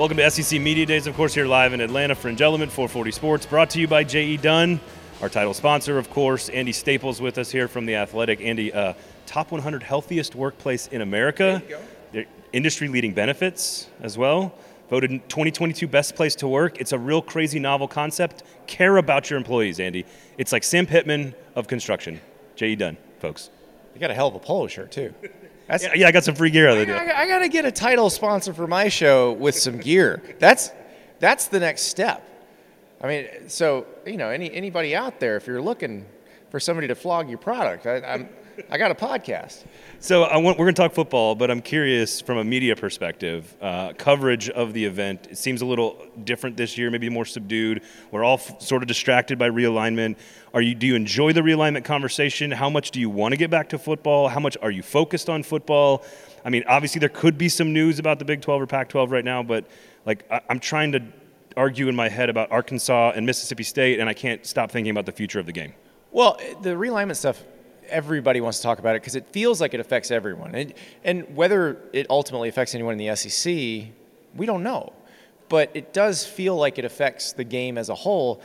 Welcome to SEC Media Days, of course, here live in Atlanta, Fringe Element 440 Sports, brought to you by J.E. Dunn, our title sponsor, of course. Andy Staples with us here from The Athletic. Andy, uh, top 100 healthiest workplace in America, industry leading benefits as well. Voted 2022 best place to work. It's a real crazy novel concept. Care about your employees, Andy. It's like Sam Pittman of construction. J.E. Dunn, folks. You got a hell of a polo shirt too. That's, yeah, I got some free gear out of the deal. I, I got to get a title sponsor for my show with some gear. That's that's the next step. I mean, so you know, any anybody out there, if you're looking for somebody to flog your product, I, I'm I got a podcast. So I want, we're going to talk football, but I'm curious from a media perspective, uh, coverage of the event. It seems a little different this year, maybe more subdued. We're all f- sort of distracted by realignment. Are you? Do you enjoy the realignment conversation? How much do you want to get back to football? How much are you focused on football? I mean, obviously there could be some news about the Big 12 or Pac-12 right now, but like I, I'm trying to argue in my head about Arkansas and Mississippi State, and I can't stop thinking about the future of the game. Well, the realignment stuff everybody wants to talk about it because it feels like it affects everyone. And, and whether it ultimately affects anyone in the SEC, we don't know. But it does feel like it affects the game as a whole.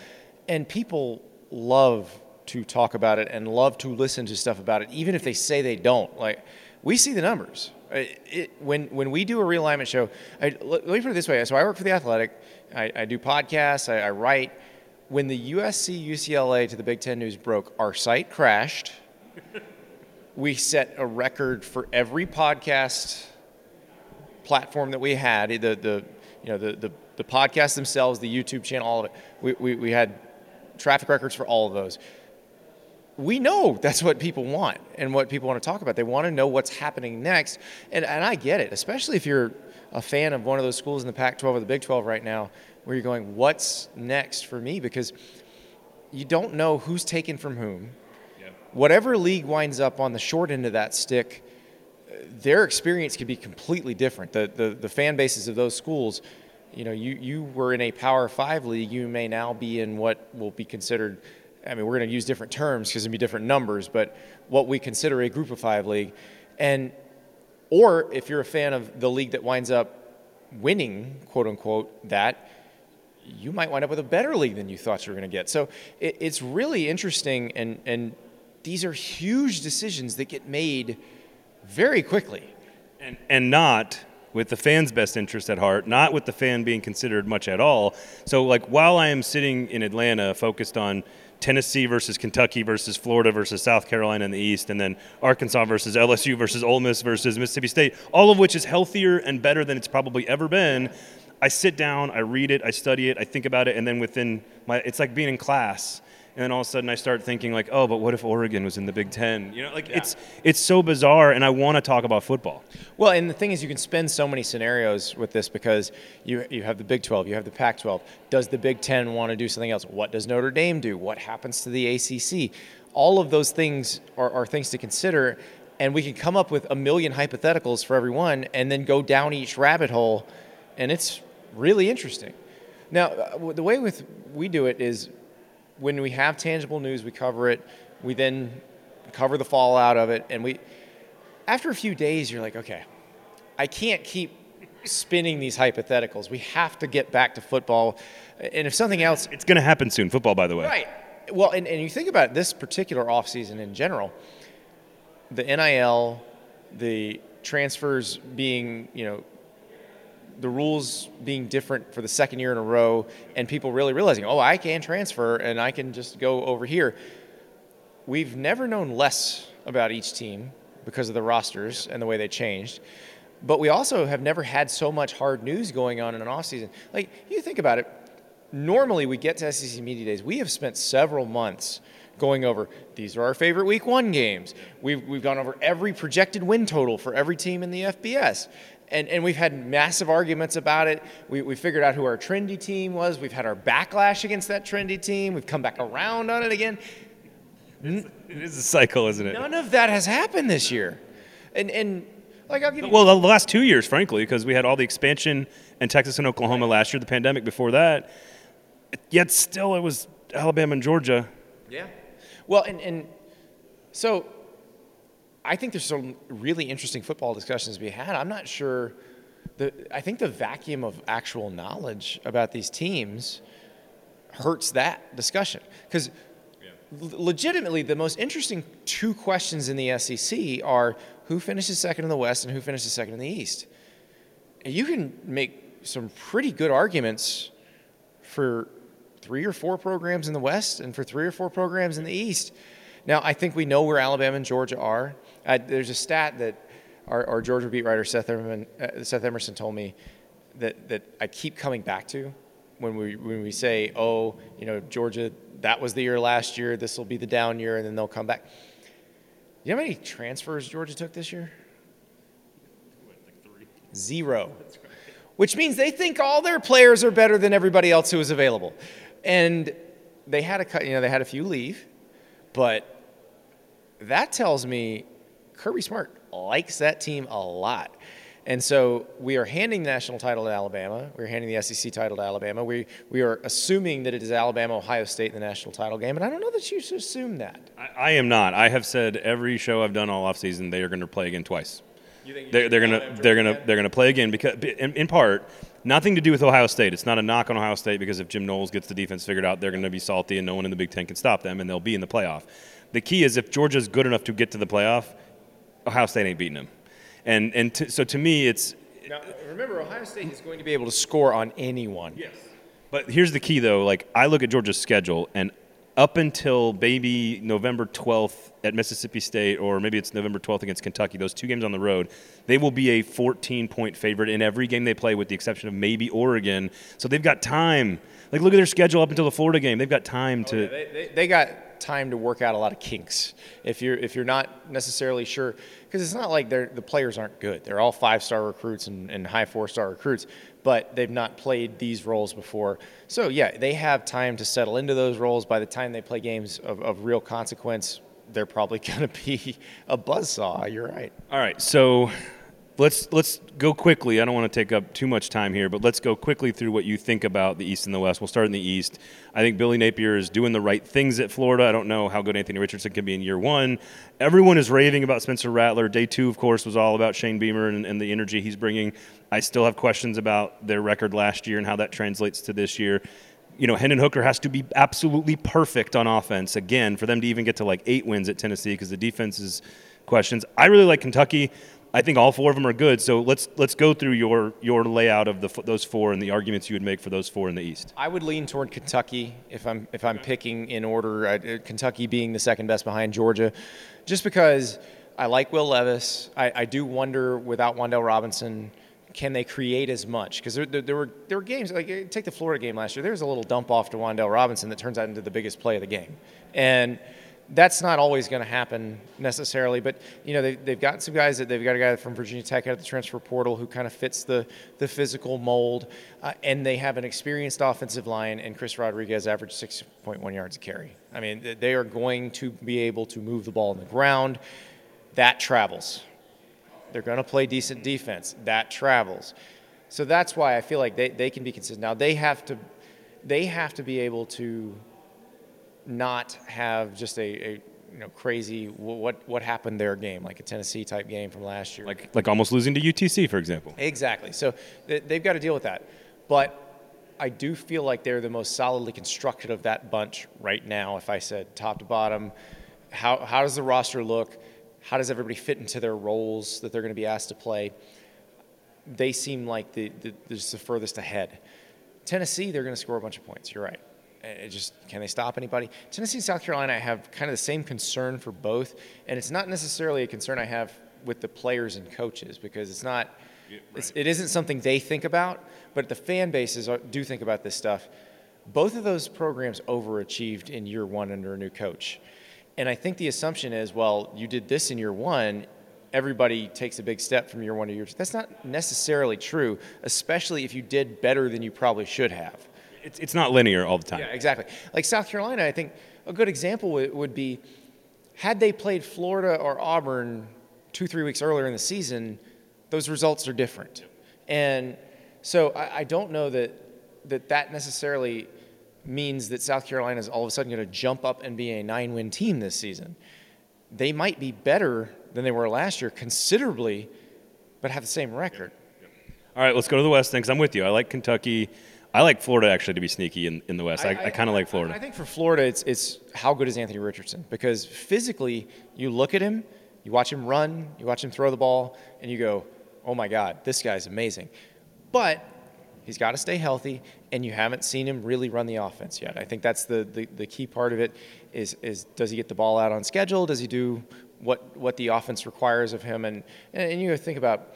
And people love to talk about it and love to listen to stuff about it, even if they say they don't. Like, we see the numbers. It, it, when, when we do a realignment show, I, let, me put it this way. So I work for The Athletic, I, I do podcasts, I, I write. When the USC UCLA to the Big Ten news broke, our site crashed – we set a record for every podcast platform that we had, the, the, you know, the, the, the podcasts themselves, the YouTube channel, all of it. We, we, we had traffic records for all of those. We know that's what people want and what people want to talk about. They want to know what's happening next. And, and I get it, especially if you're a fan of one of those schools in the Pac 12 or the Big 12 right now, where you're going, what's next for me? Because you don't know who's taken from whom whatever league winds up on the short end of that stick, their experience could be completely different. The, the, the fan bases of those schools, you know, you, you were in a Power Five league, you may now be in what will be considered. I mean, we're going to use different terms because it'll be different numbers, but what we consider a Group of Five league, and or if you're a fan of the league that winds up winning, quote unquote, that you might wind up with a better league than you thought you were going to get. So it, it's really interesting and and these are huge decisions that get made very quickly. And, and not with the fan's best interest at heart, not with the fan being considered much at all. So, like, while I am sitting in Atlanta focused on Tennessee versus Kentucky versus Florida versus South Carolina in the East, and then Arkansas versus LSU versus Ole Miss versus Mississippi State, all of which is healthier and better than it's probably ever been. I sit down, I read it, I study it, I think about it, and then within my, it's like being in class and then all of a sudden I start thinking like, oh, but what if Oregon was in the Big Ten? You know, like yeah. it's it's so bizarre, and I want to talk about football. Well, and the thing is, you can spend so many scenarios with this because you you have the Big 12, you have the Pac-12. Does the Big Ten want to do something else? What does Notre Dame do? What happens to the ACC? All of those things are, are things to consider, and we can come up with a million hypotheticals for everyone, and then go down each rabbit hole, and it's really interesting. Now, uh, the way with we do it is when we have tangible news, we cover it. We then cover the fallout of it, and we. After a few days, you're like, okay, I can't keep spinning these hypotheticals. We have to get back to football, and if something else, it's going to happen soon. Football, by the way, right? Well, and, and you think about this particular offseason in general, the NIL, the transfers being, you know, the rules being different for the second year in a row and people really realizing, oh, I can transfer and I can just go over here. We've never known less about each team because of the rosters and the way they changed. But we also have never had so much hard news going on in an offseason. Like, you think about it, normally we get to SEC Media Days, we have spent several months going over these are our favorite week one games. We've, we've gone over every projected win total for every team in the FBS and, and we've had massive arguments about it. We, we figured out who our trendy team was. We've had our backlash against that trendy team. We've come back around on it again. It's, a cycle, isn't it? None of that has happened this year. And, and like I'll give you well, the last two years, frankly, because we had all the expansion in Texas and Oklahoma last year, the pandemic before that. Yet still, it was Alabama and Georgia. Yeah. Well, and, and so I think there's some really interesting football discussions to be had. I'm not sure the I think the vacuum of actual knowledge about these teams hurts that discussion because legitimately the most interesting two questions in the SEC are who finishes second in the West and who finishes second in the East. And you can make some pretty good arguments for three or four programs in the West and for three or four programs in the East. Now, I think we know where Alabama and Georgia are. There's a stat that our, our, Georgia beat writer Seth Emerson, uh, Seth Emerson told me that, that I keep coming back to when we when we say, oh, you know, Georgia, that was the year last year. This will be the down year, and then they'll come back. You know how many transfers Georgia took this year? Zero. Which means they think all their players are better than everybody else who is available, and they had a cut. You know, they had a few leave, but that tells me Kirby Smart likes that team a lot. And so we are handing the national title to Alabama. We're handing the SEC title to Alabama. We, we are assuming that it is Alabama, Ohio State in the national title game. And I don't know that you should assume that. I, I am not. I have said every show I've done all offseason, they are going to play again twice. They're, they're going to they're going to they're going to play again because in, in, part nothing to do with Ohio State. It's not a knock on Ohio State because if Jim Knowles gets the defense figured out, they're going to be salty and no one in the Big Ten can stop them and they'll be in the playoff. The key is if Georgia's good enough to get to the playoff, Ohio State ain't beating them. And and to, so to me, it's now remember Ohio State is going to be able to score on anyone. Yes. But here's the key, though. Like I look at Georgia's schedule, and up until maybe November 12th at Mississippi State, or maybe it's November 12th against Kentucky, those two games on the road, they will be a 14 point favorite in every game they play, with the exception of maybe Oregon. So they've got time. Like, look at their schedule up until the Florida game. They've got time oh, to. Oh, yeah. they, they, they time to work out a lot of kinks. If you're if you're not necessarily sure, because it's not like the players aren't good. They're all five star recruits and, and high four star recruits, but they've not played these roles before. So yeah, they have time to settle into those roles. By the time they play games of, of real consequence, they're probably going to be a buzzsaw. You're right. All right, so let's let's go quickly. I don't want to take up too much time here, but let's go quickly through what you think about the East and the West. We'll start in the East. I think Billy Napier is doing the right things at Florida. I don't know how good Anthony Richardson can be in year one. Everyone is raving about Spencer Rattler. Day two, of course, was all about Shane Beamer and, and the energy he's bringing. I still have questions about their record last year and how that translates to this year you know, Hendon Hooker has to be absolutely perfect on offense again for them to even get to like eight wins at Tennessee because the defense is questions. I really like Kentucky. I think all four of them are good. So let's let's go through your your layout of the those four and the arguments you would make for those four in the East. I would lean toward Kentucky if I'm if I'm picking in order. Uh, Kentucky being the second best behind Georgia, just because I like Will Levis. I, I do wonder without Wan'Dale Robinson. Can they create as much? Because there, there, there, were there were games like take the Florida game last year. There was a little dump off to Wan'Dale Robinson that turns out into the biggest play of the game, and that's not always going to happen necessarily, but you know they, they've got some guys that they've got a guy from Virginia Tech out of the transfer portal who kind of fits the the physical mold, uh, and they have an experienced offensive line, and Chris Rodriguez averaged 6.1 yards a carry. I mean, they are going to be able to move the ball on the ground. That travels. They're going to play decent defense. That travels. So that's why I feel like they, they can be consistent. Now they have to they have to be able to not have just a, a you know crazy what what happened their game like a Tennessee type game from last year. Like like almost losing to UTC for example. Exactly. So they've got to deal with that. But I do feel like they're the most solidly constructed of that bunch right now if I said top to bottom. How how does the roster look? How does everybody fit into their roles that they're going to be asked to play? They seem like the, the, the furthest ahead. Tennessee they're going to score a bunch of points you're right it just can they stop anybody? Tennessee and South Carolina, I have kind of the same concern for both, and it's not necessarily a concern I have with the players and coaches because it's not. Yeah, right. it's, it isn't something they think about, but the fan bases are, do think about this stuff. Both of those programs overachieved in year one under a new coach. And I think the assumption is, well, you did this in year one, everybody takes a big step from year one to year two. That's not necessarily true, especially if you did better than you probably should have it's, it's not linear all the time. Yeah, exactly. Like South Carolina, I think a good example would, would be had they played Florida or Auburn two, three weeks earlier in the season, those results are different. And so I, I don't know that, that that necessarily means that South Carolina is all of a sudden going to jump up and be a nine win team this season. They might be better than they were last year considerably, but have the same record. All right, let's go to the West then, because I'm with you. I like Kentucky. I like Florida actually to be sneaky in, in the West. I, I, kind of like Florida. I think for Florida, it's it's how good is Anthony Richardson? Because physically, you look at him, you watch him run, you watch him throw the ball, and you go, "Oh my God, this guy's amazing." But he's got to stay healthy, and you haven't seen him really run the offense yet. I think that's the, the, the key part of it. Is is does he get the ball out on schedule? Does he do what what the offense requires of him? And and you think about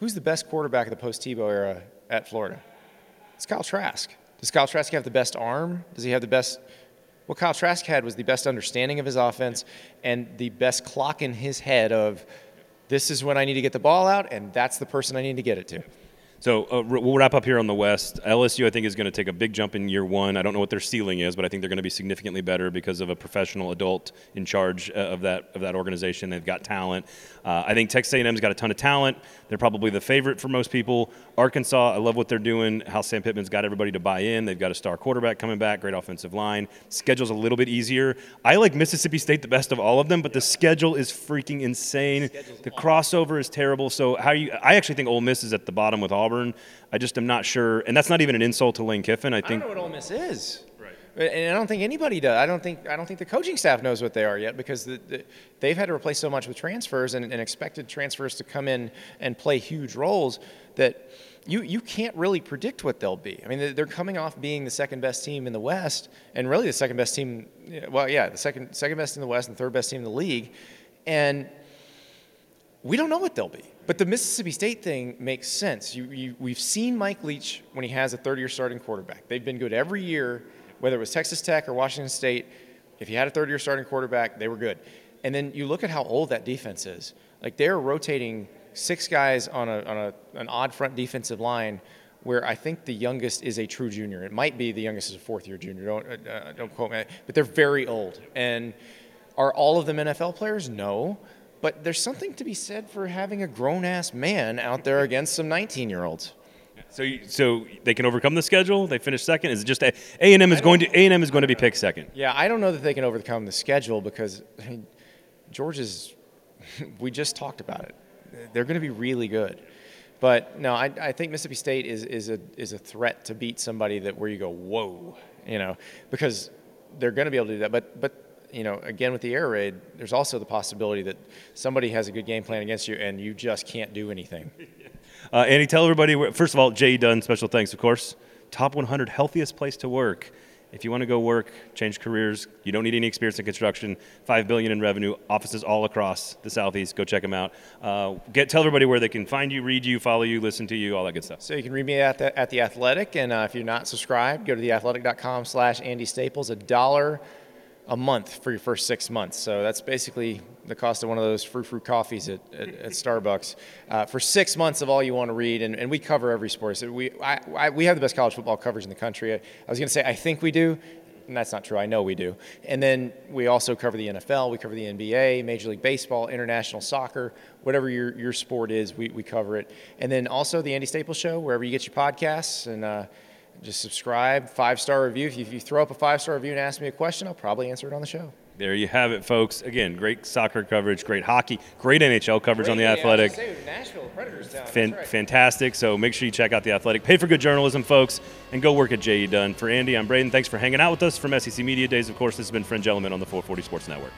who's the best quarterback of the post Tebow era at Florida? It's Kyle Trask. Does Kyle Trask have the best arm? Does he have the best? What Kyle Trask had was the best understanding of his offense and the best clock in his head of this is when I need to get the ball out, and that's the person I need to get it to. So uh, we'll wrap up here on the West. LSU, I think, is going to take a big jump in year one. I don't know what their ceiling is, but I think they're going to be significantly better because of a professional adult in charge uh, of that of that organization. They've got talent. Uh, I think Texas A&M's got a ton of talent. They're probably the favorite for most people. Arkansas, I love what they're doing. How Sam Pittman's got everybody to buy in. They've got a star quarterback coming back, great offensive line. Schedule's a little bit easier. I like Mississippi State the best of all of them, but the schedule is freaking insane. The crossover is terrible. So how you? I actually think Ole Miss is at the bottom with Auburn. I just am not sure, and that's not even an insult to Lane Kiffin. I think I don't know what Ole Miss is. Right. And I don't think anybody does. I don't think I don't think the coaching staff knows what they are yet because the, the, they've had to replace so much with transfers and, and, expected transfers to come in and play huge roles that you you can't really predict what they'll be. I mean, they're coming off being the second best team in the West and really the second best team. Well, yeah, the second second best in the West and third best team in the league, and we don't know what they'll be. But the Mississippi State thing makes sense. You, you, we've seen Mike Leach when he has a third year starting quarterback. They've been good every year, whether it was Texas Tech or Washington State. If you had a third year starting quarterback, they were good. And then you look at how old that defense is. Like they're rotating six guys on, a, on a, an odd front defensive line where I think the youngest is a true junior. It might be the youngest is a fourth year junior. Don't, uh, uh don't quote me. But they're very old. And are all of them NFL players? No. But there's something to be said for having a grown ass man out there against some 19 year olds. So, you, so they can overcome the schedule. They finish second. Is it just A and M is going to A and M is going to be picked second? Yeah, I don't know that they can overcome the schedule because I mean, Georgia's. we just talked about it. They're going to be really good, but no, I, I think Mississippi State is is a is a threat to beat somebody that where you go whoa, you know, because they're going to be able to do that. But but you know, again with the air raid, there's also the possibility that somebody has a good game plan against you and you just can't do anything. uh, Andy, tell everybody. First of all, Jay Dunn, special thanks, of course. Top 100 healthiest place to work. If you want to go work, change careers, you don't need any experience in construction. Five billion in revenue, offices all across the southeast. Go check them out. Uh, get tell everybody where they can find you, read you, follow you, listen to you, all that good stuff. So you can read me at the, at the Athletic, and uh, if you're not subscribed, go to theathletic.com/slash Andy Staples. A dollar a month for your first six months. So that's basically the cost of one of those frou frou coffees at, at, at Starbucks uh, for six months of all you want to read. And, and we cover every sport. So we, I, I, we have the best college football coverage in the country. I, I was going to say, I think we do. And that's not true. I know we do. And then we also cover the NFL, we cover the NBA, Major League Baseball, international soccer, whatever your, your sport is, we, we cover it. And then also the Andy Staples Show, wherever you get your podcasts. And uh, just subscribe, five star review. If you, if you throw up a five star review and ask me a question, I'll probably answer it on the show. There you have it, folks. Again, great soccer coverage, great hockey, great NHL coverage great, on the yeah, Athletic. Say, Nashville Predators down. Fan- right. Fantastic. So make sure you check out the Athletic. Pay for good journalism, folks, and go work at JE Dunn. For Andy, I'm Braden. Thanks for hanging out with us from SEC Media Days. Of course, this has been Fringe Element on the 440 Sports Network.